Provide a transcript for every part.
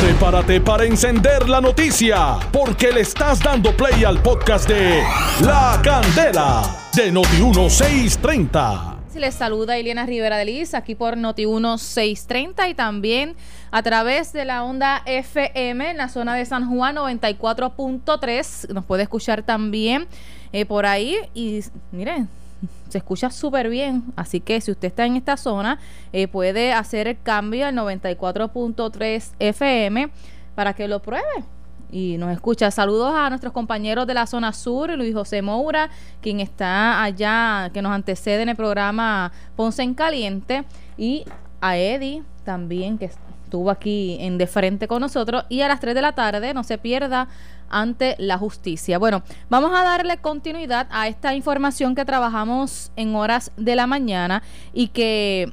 Prepárate para encender la noticia, porque le estás dando play al podcast de La Candela de Noti1630. Les saluda Eliana Rivera de Liz aquí por Noti1630 y también a través de la onda FM en la zona de San Juan 94.3. Nos puede escuchar también eh, por ahí y miren, se escucha súper bien. Así que si usted está en esta zona, eh, puede hacer el cambio al 94.3 FM para que lo pruebe y nos escucha. Saludos a nuestros compañeros de la zona sur, Luis José Moura, quien está allá, que nos antecede en el programa Ponce en Caliente, y a Eddie también, que estuvo aquí en de frente con nosotros, y a las 3 de la tarde, no se pierda ante la justicia. Bueno, vamos a darle continuidad a esta información que trabajamos en horas de la mañana y que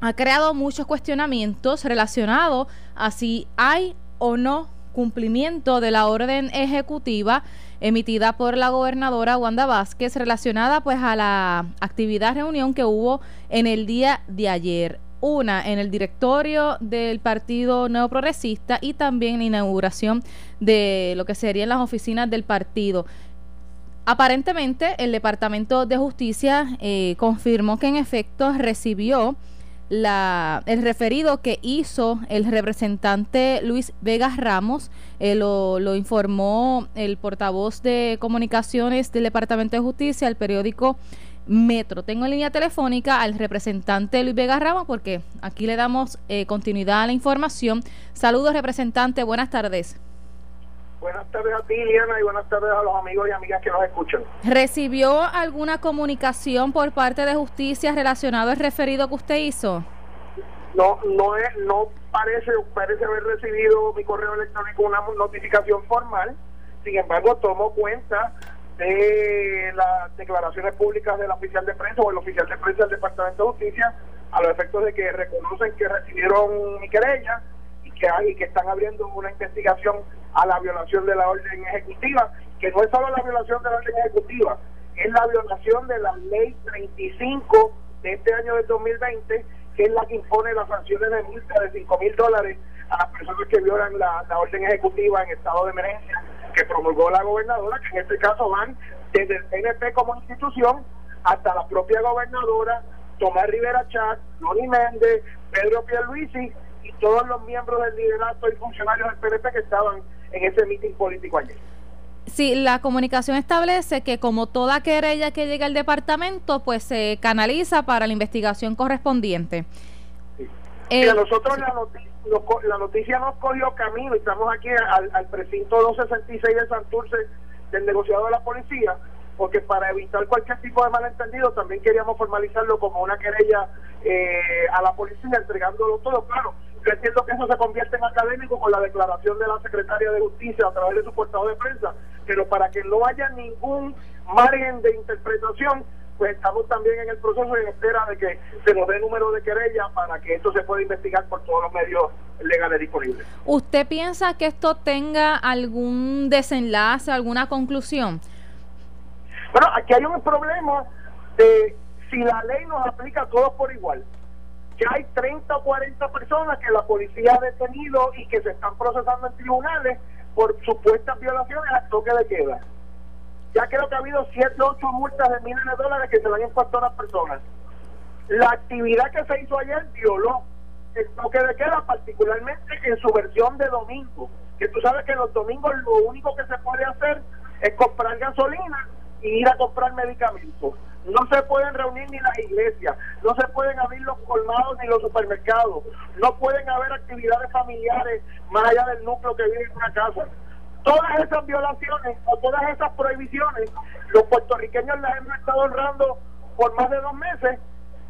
ha creado muchos cuestionamientos relacionados a si hay o no cumplimiento de la orden ejecutiva emitida por la gobernadora Wanda Vázquez relacionada pues a la actividad reunión que hubo en el día de ayer. Una en el directorio del Partido Neoprogresista y también la inauguración de lo que serían las oficinas del partido. Aparentemente, el Departamento de Justicia eh, confirmó que en efecto recibió la, el referido que hizo el representante Luis Vegas Ramos, eh, lo, lo, informó el portavoz de comunicaciones del Departamento de Justicia, el periódico Metro. Tengo en línea telefónica al representante Luis Vegas Ramos porque aquí le damos eh, continuidad a la información. Saludos representante, buenas tardes. Buenas tardes a ti, Liana, y buenas tardes a los amigos y amigas que nos escuchan. ¿Recibió alguna comunicación por parte de justicia relacionado al referido que usted hizo? No, no es, no parece, parece haber recibido mi correo electrónico una notificación formal. Sin embargo, tomo cuenta de las declaraciones públicas del oficial de prensa o el oficial de prensa del Departamento de Justicia a los efectos de que reconocen que recibieron mi querella y que hay que están abriendo una investigación a la violación de la orden ejecutiva, que no es solo la violación de la orden ejecutiva, es la violación de la ley 35 de este año de 2020, que es la que impone las sanciones de multa de 5 mil dólares a las personas que violan la, orden ejecutiva en estado de emergencia que promulgó la gobernadora, que en este caso van desde el PNP como institución hasta la propia gobernadora, Tomás Rivera Chat, Loni Méndez, Pedro Pierluisi y todos los miembros del liderato y funcionarios del PNP que estaban en ese mitin político ayer. Sí, la comunicación establece que como toda querella que llega al departamento, pues se canaliza para la investigación correspondiente. Eh, nosotros la, noticia, la noticia nos cogió camino y estamos aquí al, al precinto 266 de Santurce del negociado de la policía, porque para evitar cualquier tipo de malentendido también queríamos formalizarlo como una querella eh, a la policía entregándolo todo. Claro, yo entiendo que eso se convierte en académico con la declaración de la secretaria de Justicia a través de su portavoz de prensa, pero para que no haya ningún margen de interpretación, pues estamos también en el proceso en espera de que se nos dé número de querella para que esto se pueda investigar por todos los medios legales disponibles. ¿Usted piensa que esto tenga algún desenlace, alguna conclusión? Bueno, aquí hay un problema de si la ley nos aplica a todos por igual que hay 30 o 40 personas que la policía ha detenido y que se están procesando en tribunales por supuestas violaciones al toque de queda. Ya creo que ha habido 7 o 8 multas de miles de dólares que se le han impuesto a las personas. La actividad que se hizo ayer violó el toque de queda, particularmente en su versión de domingo. Que tú sabes que los domingos lo único que se puede hacer es comprar gasolina y ir a comprar medicamentos no se pueden reunir ni las iglesias, no se pueden abrir los colmados ni los supermercados, no pueden haber actividades familiares más allá del núcleo que vive en una casa. Todas esas violaciones o todas esas prohibiciones, los puertorriqueños las hemos estado honrando por más de dos meses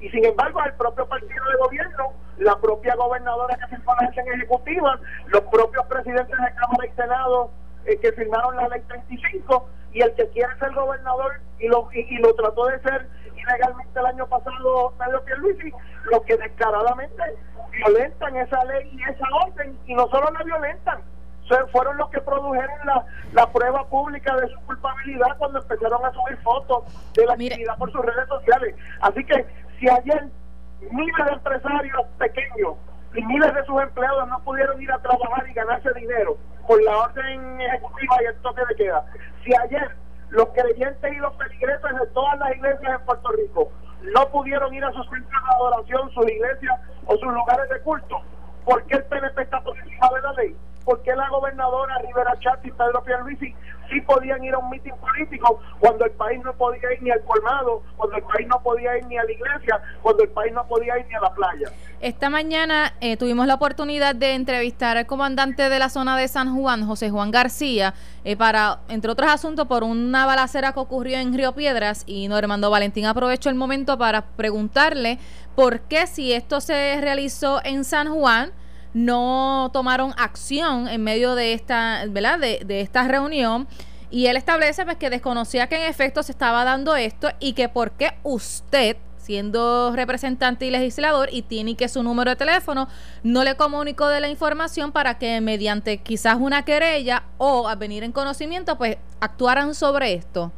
y sin embargo el propio partido de gobierno, la propia gobernadora que firmó la gestión ejecutiva, los propios presidentes de Cámara y Senado eh, que firmaron la ley 35 y el que quiere ser gobernador y lo, y, lo trató de ser ilegalmente el año pasado Pedro Pierluisi, los que descaradamente violentan esa ley y esa orden, y no solo la violentan, fueron los que produjeron la, la prueba pública de su culpabilidad cuando empezaron a subir fotos de la actividad por sus redes sociales. Así que si ayer miles de empresarios pequeños y miles de sus empleados no pudieron ir a trabajar y ganarse dinero por la orden ejecutiva y el toque de queda. Si ayer los creyentes y los peligreses de todas las iglesias en Puerto Rico no pudieron ir a sus centros de adoración, sus iglesias o sus lugares de culto, ¿por qué el PNP está por encima de la ley? ¿Por qué la gobernadora Rivera Chat y Pedro Pierluisi sí podían ir a un mitin político cuando el país no podía ir ni al colmado, cuando el país no podía ir ni a la iglesia, cuando el país no podía ir ni a la playa. Esta mañana eh, tuvimos la oportunidad de entrevistar al comandante de la zona de San Juan, José Juan García, eh, para, entre otros asuntos, por una balacera que ocurrió en Río Piedras y Normando Valentín aprovechó el momento para preguntarle por qué si esto se realizó en San Juan, no tomaron acción en medio de esta, ¿verdad? De, de esta reunión. Y él establece pues, que desconocía que en efecto se estaba dando esto y que por qué usted, siendo representante y legislador y tiene que su número de teléfono, no le comunicó de la información para que mediante quizás una querella o a venir en conocimiento, pues actuaran sobre esto.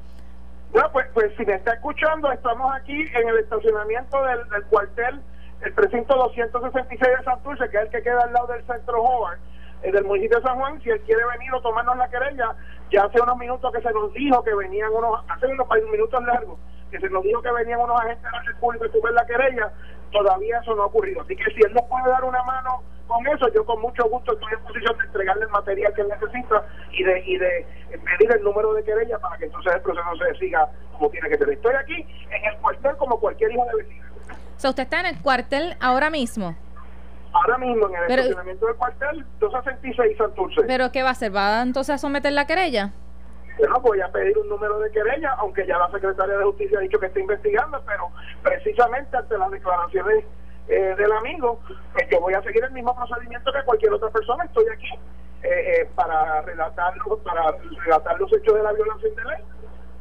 Bueno, pues, pues si me está escuchando, estamos aquí en el estacionamiento del, del cuartel el precinto 266 de Santurce, que es el que queda al lado del centro Howard, eh, del municipio de San Juan, si él quiere venir o tomarnos la querella, ya hace unos minutos que se nos dijo que venían unos, hace unos minutos largos, que se nos dijo que venían unos agentes de la República a tomar la querella, todavía eso no ha ocurrido. Así que si él nos puede dar una mano con eso, yo con mucho gusto estoy en posición de entregarle el material que él necesita y de, y de pedir el número de querella para que entonces el proceso se siga como tiene que ser. Estoy aquí en el cuartel como cualquier hijo de vecino. O sea, usted está en el cuartel ahora mismo. Ahora mismo, en el estacionamiento del cuartel 266 Santurce. ¿Pero qué va a hacer? ¿Va entonces a someter la querella? Bueno, voy a pedir un número de querella, aunque ya la secretaria de Justicia ha dicho que está investigando, pero precisamente ante las declaraciones eh, del amigo, pues yo voy a seguir el mismo procedimiento que cualquier otra persona. Estoy aquí eh, eh, para relatar para relatar los hechos de la violación de ley,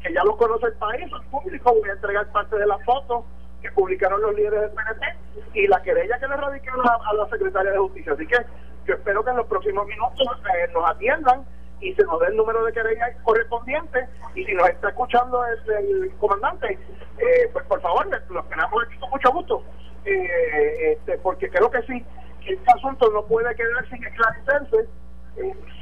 que ya lo conoce el país, son públicos. Voy a entregar parte de las fotos que publicaron los líderes del PNP y la querella que le radicaron a, la secretaria de Justicia. Así que yo espero que en los próximos minutos eh, nos atiendan y se nos dé el número de querella correspondiente y si nos está escuchando el, comandante, eh, pues por favor, lo esperamos aquí con mucho gusto, eh, este, porque creo que sí, este asunto no puede quedar sin esclarecerse.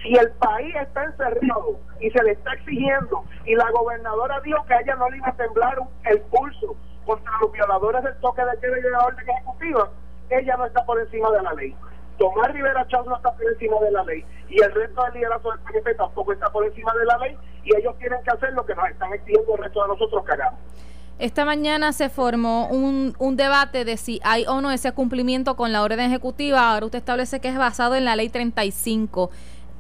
si el país está encerrado y se le está exigiendo y la gobernadora dijo que a ella no le iba a temblar el pulso contra los violadores del toque de queda y de la orden ejecutiva, ella no está por encima de la ley. Tomás Rivera Chávez no está por encima de la ley y el resto del liderazgo del PNP tampoco está por encima de la ley y ellos tienen que hacer lo que nos están exigiendo el resto de nosotros que hagamos. Esta mañana se formó un, un debate de si hay o no ese cumplimiento con la orden ejecutiva. Ahora usted establece que es basado en la ley 35.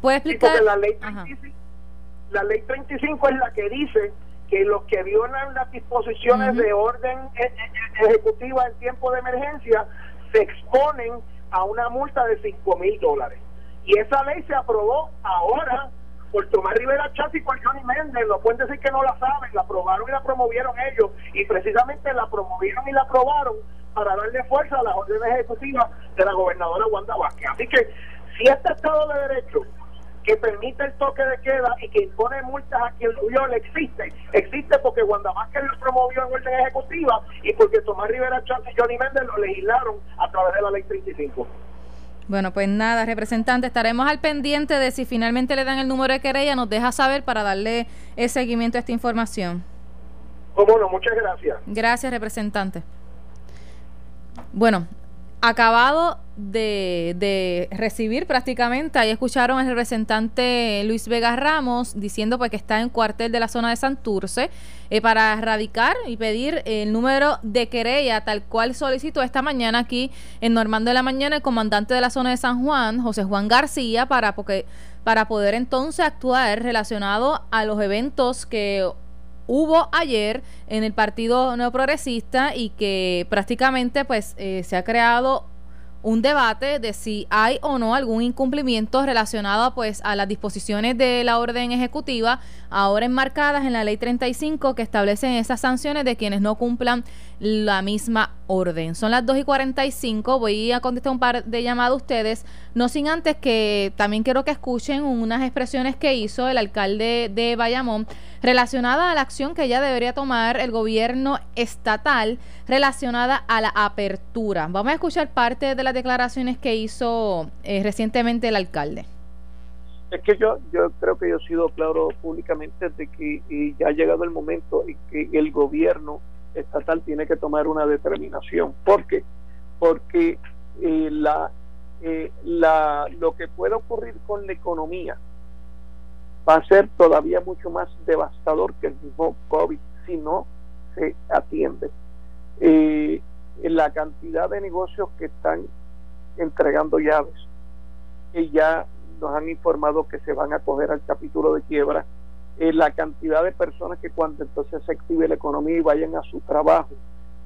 ¿Puede explicar? la, ley 35, la ley 35 es la que dice que los que violan las disposiciones de orden e, e, e, ejecutiva en tiempo de emergencia se exponen a una multa de 5 mil dólares. Y esa ley se aprobó ahora por Tomás Rivera Chat y por Johnny Méndez. No pueden decir que no la saben, la aprobaron y la promovieron ellos. Y precisamente la promovieron y la aprobaron para darle fuerza a las órdenes ejecutivas de la gobernadora Wanda Vázquez. Así que si este Estado de Derecho que permite el toque de queda y que impone multas a quien lo viola existe. Existe porque Wanda Vázquez lo promovió en orden ejecutiva y porque Tomás Rivera Chávez y Johnny Méndez lo legislaron a través de la ley 35. Bueno, pues nada, representante, estaremos al pendiente de si finalmente le dan el número de querella, nos deja saber para darle el seguimiento a esta información. Cómo no, muchas gracias. Gracias, representante. Bueno, acabado de, recibir prácticamente, ahí escucharon al representante Luis Vega Ramos diciendo pues que está en cuartel de la zona de Santurce eh, para erradicar y pedir el número de querella tal cual solicitó esta mañana aquí en Normando de la Mañana el comandante de la zona de San Juan, José Juan García, para, porque, para poder entonces actuar relacionado a los eventos que hubo ayer en el Partido Neoprogresista y que prácticamente pues eh, se ha creado un debate de si hay o no algún incumplimiento relacionado pues a las disposiciones de la orden ejecutiva ahora enmarcadas en la ley 35 que establecen esas sanciones de quienes no cumplan la misma orden. Son las 2 y 45, voy a contestar un par de llamadas a ustedes, no sin antes que también quiero que escuchen unas expresiones que hizo el alcalde de Bayamón relacionada a la acción que ya debería tomar el gobierno estatal relacionada a la apertura. Vamos a escuchar parte de las declaraciones que hizo eh, recientemente el alcalde? Es que yo, yo creo que yo he sido claro públicamente de que ya ha llegado el momento en que el gobierno estatal tiene que tomar una determinación. ¿Por qué? Porque eh, la, eh, la, lo que puede ocurrir con la economía va a ser todavía mucho más devastador que el mismo COVID si no se atiende. Eh, la cantidad de negocios que están entregando llaves, que ya nos han informado que se van a coger al capítulo de quiebra, eh, la cantidad de personas que cuando entonces se active la economía y vayan a su trabajo,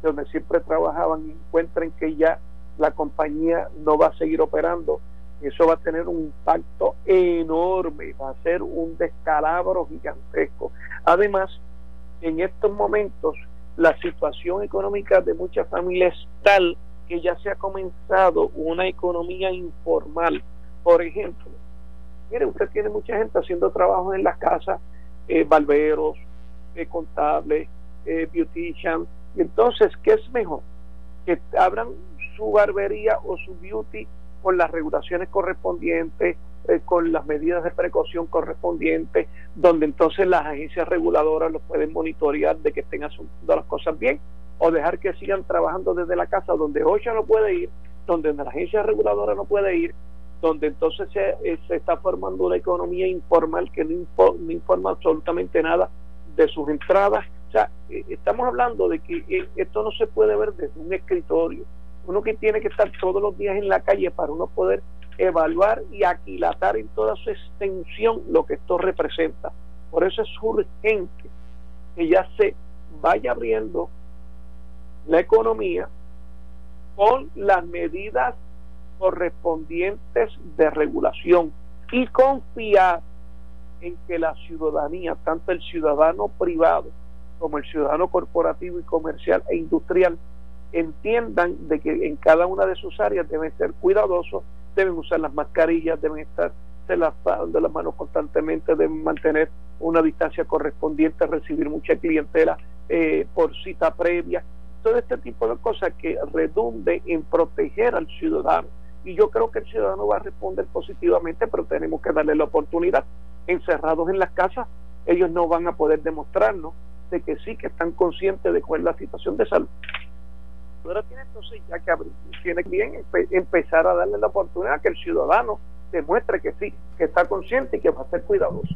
donde siempre trabajaban y encuentren que ya la compañía no va a seguir operando, eso va a tener un impacto enorme, va a ser un descalabro gigantesco. Además, en estos momentos la situación económica de muchas familias es tal que ya se ha comenzado una economía informal. Por ejemplo, mire, usted tiene mucha gente haciendo trabajo en las casas, eh, barberos, eh, contables, eh, beautician. Entonces, ¿qué es mejor? Que abran su barbería o su beauty con las regulaciones correspondientes, eh, con las medidas de precaución correspondientes, donde entonces las agencias reguladoras los pueden monitorear de que estén haciendo las cosas bien, o dejar que sigan trabajando desde la casa donde OSHA no puede ir, donde la agencia reguladora no puede ir, donde entonces se, eh, se está formando una economía informal que no, no, informa absolutamente nada de sus entradas. O sea, eh, estamos hablando de que esto no se puede ver desde un escritorio, uno que tiene que estar todos los días en la calle para uno poder evaluar y aquilatar en toda su extensión lo que esto representa. Por eso es urgente que ya se vaya abriendo la economía con las medidas correspondientes de regulación y confiar en que la ciudadanía, tanto el ciudadano privado como el ciudadano corporativo y comercial e industrial, entiendan de que en cada una de sus áreas deben ser cuidadosos, deben usar las mascarillas, deben estar se lavando las manos constantemente, deben mantener una distancia correspondiente, recibir mucha clientela eh, por cita previa, todo este tipo de cosas que redunde en proteger al ciudadano. Y yo creo que el ciudadano va a responder positivamente, pero tenemos que darle la oportunidad. Encerrados en las casas, ellos no van a poder demostrarnos de que sí, que están conscientes de cuál es la situación de salud ahora tiene entonces ya que tiene que empezar a darle la oportunidad que el ciudadano demuestre que sí, que está consciente y que va a ser cuidadoso.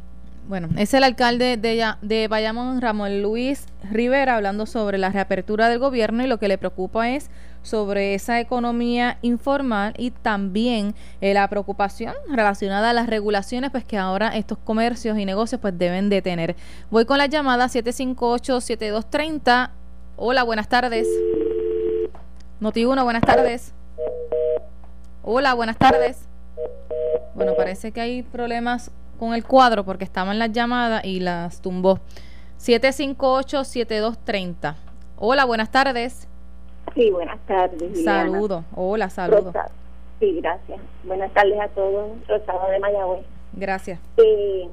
Bueno, es el alcalde de, de Bayamón, Ramón Luis Rivera, hablando sobre la reapertura del gobierno y lo que le preocupa es sobre esa economía informal y también eh, la preocupación relacionada a las regulaciones pues que ahora estos comercios y negocios pues deben de tener. Voy con la llamada 758-7230. Hola, buenas tardes. Noti1, buenas tardes. Hola, buenas tardes. Bueno, parece que hay problemas con el cuadro porque estaban las llamadas y las tumbó. 758-7230. Hola, buenas tardes. Sí, buenas tardes. Saludo. Hola, saludo. Sí, gracias. Buenas tardes a todos. Rosado de Mayagüez. Gracias. Eh,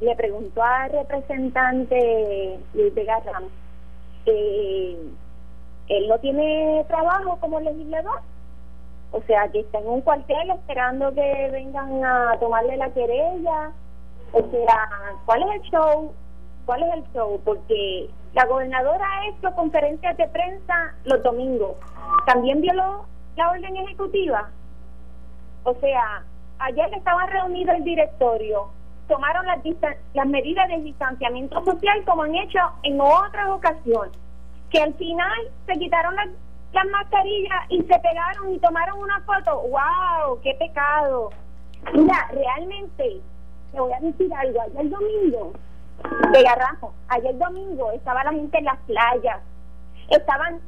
le preguntó al representante Luis de Garram eh, él no tiene trabajo como legislador. O sea, que está en un cuartel esperando que vengan a tomarle la querella. O sea, ¿cuál es el show? ¿Cuál es el show? Porque la gobernadora ha hecho conferencias de prensa los domingos. También violó la orden ejecutiva. O sea, ayer estaba reunido el directorio, tomaron las, las medidas de distanciamiento social como han hecho en otras ocasiones que al final se quitaron las, mascarillas y se pegaron y tomaron una foto. ¡Wow! ¡Qué pecado! Mira, realmente, te voy a decir algo. Ayer domingo, de garrajo, ayer domingo estaba la gente en las playas, estaban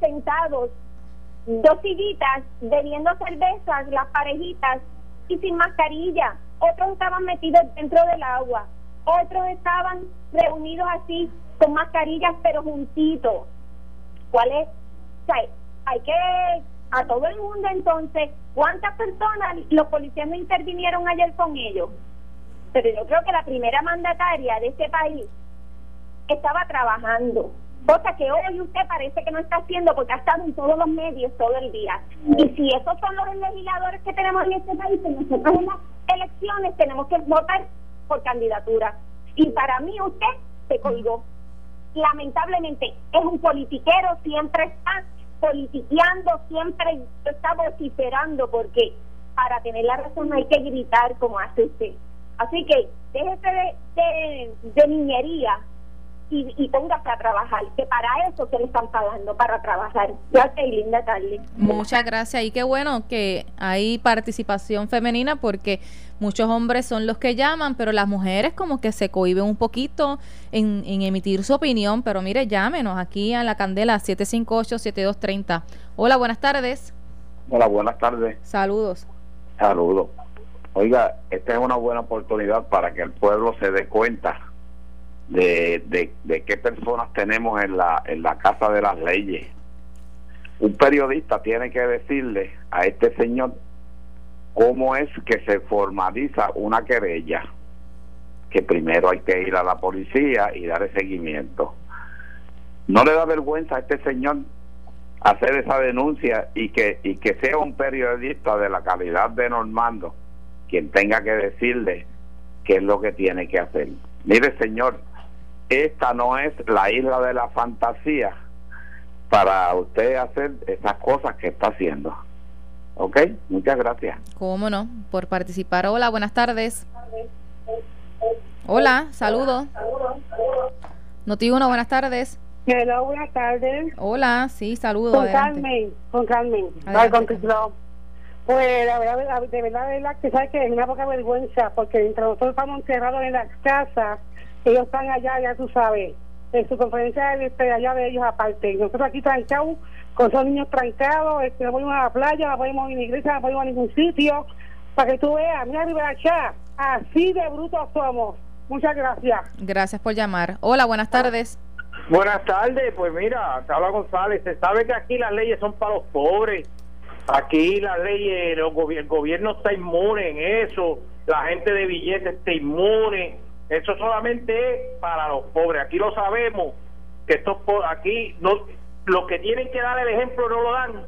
sentados dos sillitas bebiendo cervezas, las parejitas, y sin mascarilla. Otros estaban metidos dentro del agua. Otros estaban reunidos así con mascarillas pero juntitos. ¿Cuál es? O sea, hay que a todo el mundo entonces, ¿cuántas personas los policías no intervinieron ayer con ellos? Pero yo creo que la primera mandataria de este país estaba trabajando cosa que hoy usted parece que no está haciendo porque ha estado en todos los medios todo el día. Y si esos son los legisladores que tenemos en este país, pues nosotros en las elecciones tenemos que votar por candidatura. Y para mí usted se colgó. Lamentablemente es un politiquero, siempre está politiqueando, siempre está vociferando porque para tener la razón hay que gritar como hace usted. Así que déjese de, de, de niñería y, y, póngase a trabajar, que para eso se le están pagando, para trabajar. Gracias y linda tarde. Muchas gracias y qué bueno que hay participación femenina porque muchos hombres son los que llaman, pero las mujeres como que se cohiben un poquito en, en emitir su opinión, pero mire, llámenos aquí a la Candela 758-7230. Hola, buenas tardes. Hola, buenas tardes. Saludos. Saludos. Oiga, esta es una buena oportunidad para que el pueblo se dé cuenta de, de, qué personas tenemos en la, en la casa de las leyes. Un periodista tiene que decirle a este señor cómo es que se formaliza una querella, que primero hay que ir a la policía y darle seguimiento. No le da vergüenza a este señor hacer esa denuncia y que, y que sea un periodista de la calidad de Normando quien tenga que decirle qué es lo que tiene que hacer. Mire, señor, esta no es la isla de la fantasía para usted hacer esas cosas que está haciendo. ¿Ok? Muchas gracias. ¿Cómo no? Por participar. Hola, buenas tardes. Hola, saludos. Noti uno, buenas tardes. Hola, buenas tardes. Hola, sí, saludos. Con Carmen, con Carmen. Adelante. Pues la verdad, de verdad, de verdad, que sabes que es una poca vergüenza, porque mientras nosotros estamos encerrados en las casas, ellos están allá, ya tú sabes, en su conferencia de allá de ellos aparte. Nosotros aquí trancados, con esos niños trancados, este, no podemos a la playa, no podemos ir a la iglesia, no podemos a ningún sitio, para que tú veas, mira Rivera así de brutos somos. Muchas gracias. Gracias por llamar. Hola, buenas tardes. Buenas tardes, pues mira, te habla González, se sabe que aquí las leyes son para los pobres, aquí las leyes, el gobierno está inmune en eso, la gente de billetes está inmune, eso solamente es para los pobres. Aquí lo sabemos, que estos aquí no, los que tienen que dar el ejemplo no lo dan.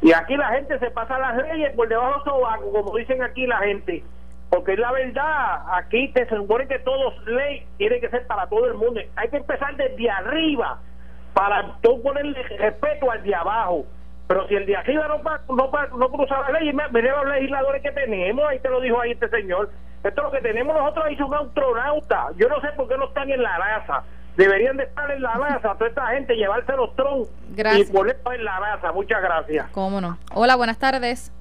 Y aquí la gente se pasa las leyes por debajo de sobaco, como dicen aquí la gente. Porque es la verdad, aquí se supone que todo ley tiene que ser para todo el mundo. Hay que empezar desde arriba para tú ponerle respeto al de abajo. Pero si el de arriba no, no, no cruza la ley, miren los legisladores que tenemos, ahí te lo dijo ahí este señor, esto es lo que tenemos nosotros ahí son astronautas. Yo no sé por qué no están en la NASA. Deberían de estar en la NASA, toda esta gente, llevarse los troncos y ponerlos en la NASA. Muchas gracias. ¿Cómo no? Hola, buenas tardes.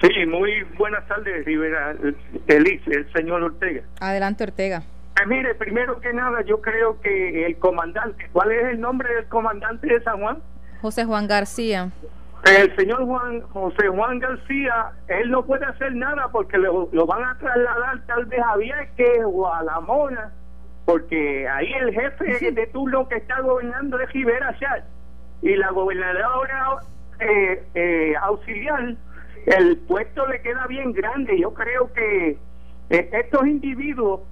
Sí, muy buenas tardes, Rivera, Elis, el señor Ortega. Adelante, Ortega. Pues mire, primero que nada, yo creo que el comandante, ¿cuál es el nombre del comandante de San Juan? José Juan García. El señor Juan José Juan García, él no puede hacer nada porque lo, van a trasladar tal vez a Vieques o a La Mona, porque ahí el jefe de turno que está gobernando es Rivera Char y la gobernadora eh, eh, auxiliar, el puesto le queda bien grande. Yo creo que eh, estos individuos,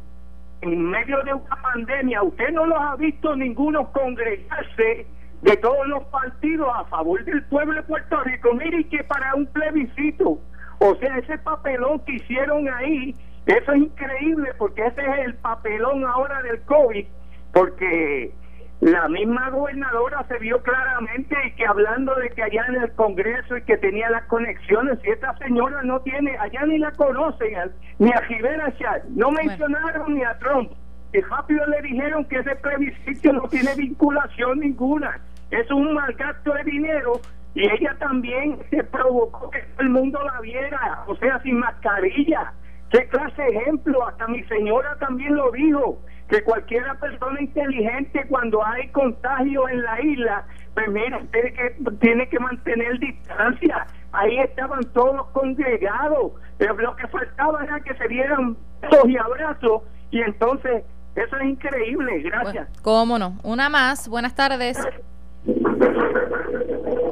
en medio de una pandemia, usted no los ha visto ninguno congregarse de todos los partidos a favor del pueblo de Puerto Rico. Mire que para un plebiscito, o sea, ese papelón que hicieron ahí, eso es increíble porque ese es el papelón ahora del COVID, porque la misma gobernadora se vio claramente y que hablando de que allá en el Congreso y que tenía las conexiones, y esta señora no tiene, allá ni la conocen, ni a Rivera Chat, no mencionaron ni a Trump que rápido le dijeron que ese plebiscito no tiene vinculación ninguna. Es un mal gasto de dinero y ella también se provocó que todo el mundo la viera, o sea, sin mascarilla. ¿Qué clase de ejemplo? Hasta mi señora también lo dijo, que cualquier persona inteligente cuando hay contagio en la isla, pues mira, tiene que, tiene que mantener distancia. Ahí estaban todos congregados, lo que faltaba era que se dieran besos y abrazos y entonces eso es increíble, gracias. ¿Cómo no? Una más, buenas tardes.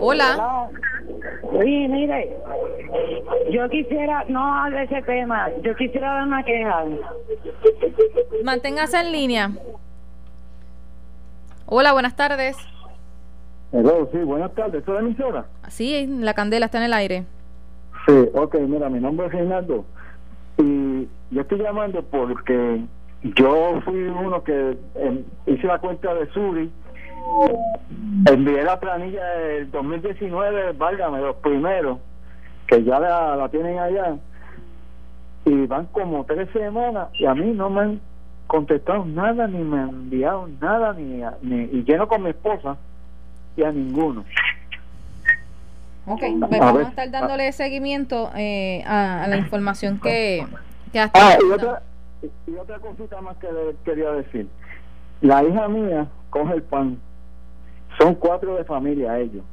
Hola. Sí, mire, yo quisiera, no de ese tema, yo quisiera dar una queja. Manténgase en línea. Hola, buenas tardes. Hello, sí, buenas tardes. ¿Esto es la emisora? Sí, la candela está en el aire. Sí, ok, mira, mi nombre es Reinaldo. Y yo estoy llamando porque yo fui uno que em, hice la cuenta de Suri, envié la planilla del 2019, válgame, los primeros, que ya la, la tienen allá, y van como tres semanas y a mí no me han contestado nada, ni me han enviado nada, ni, ni y lleno con mi esposa y a ninguno. Ok, pues A vamos ver. a estar dándole seguimiento eh, a, a la información que, que has Ah, y otra, y otra cosita más que le quería decir. La hija mía coge el pan. Son cuatro de familia ellos.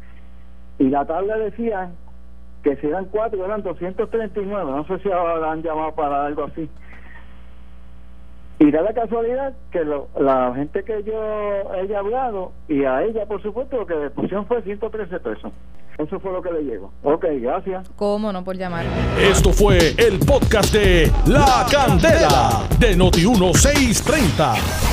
Y la tabla decía que si eran cuatro eran 239. No sé si ahora han llamado para algo así. Y da la casualidad que lo- la gente que yo haya hablado y a ella, por supuesto, lo que le pusieron fue 113 pesos. Eso fue lo que le llegó. Ok, gracias. ¿Cómo no por llamar? Esto fue el podcast de La Candela de Noti1630.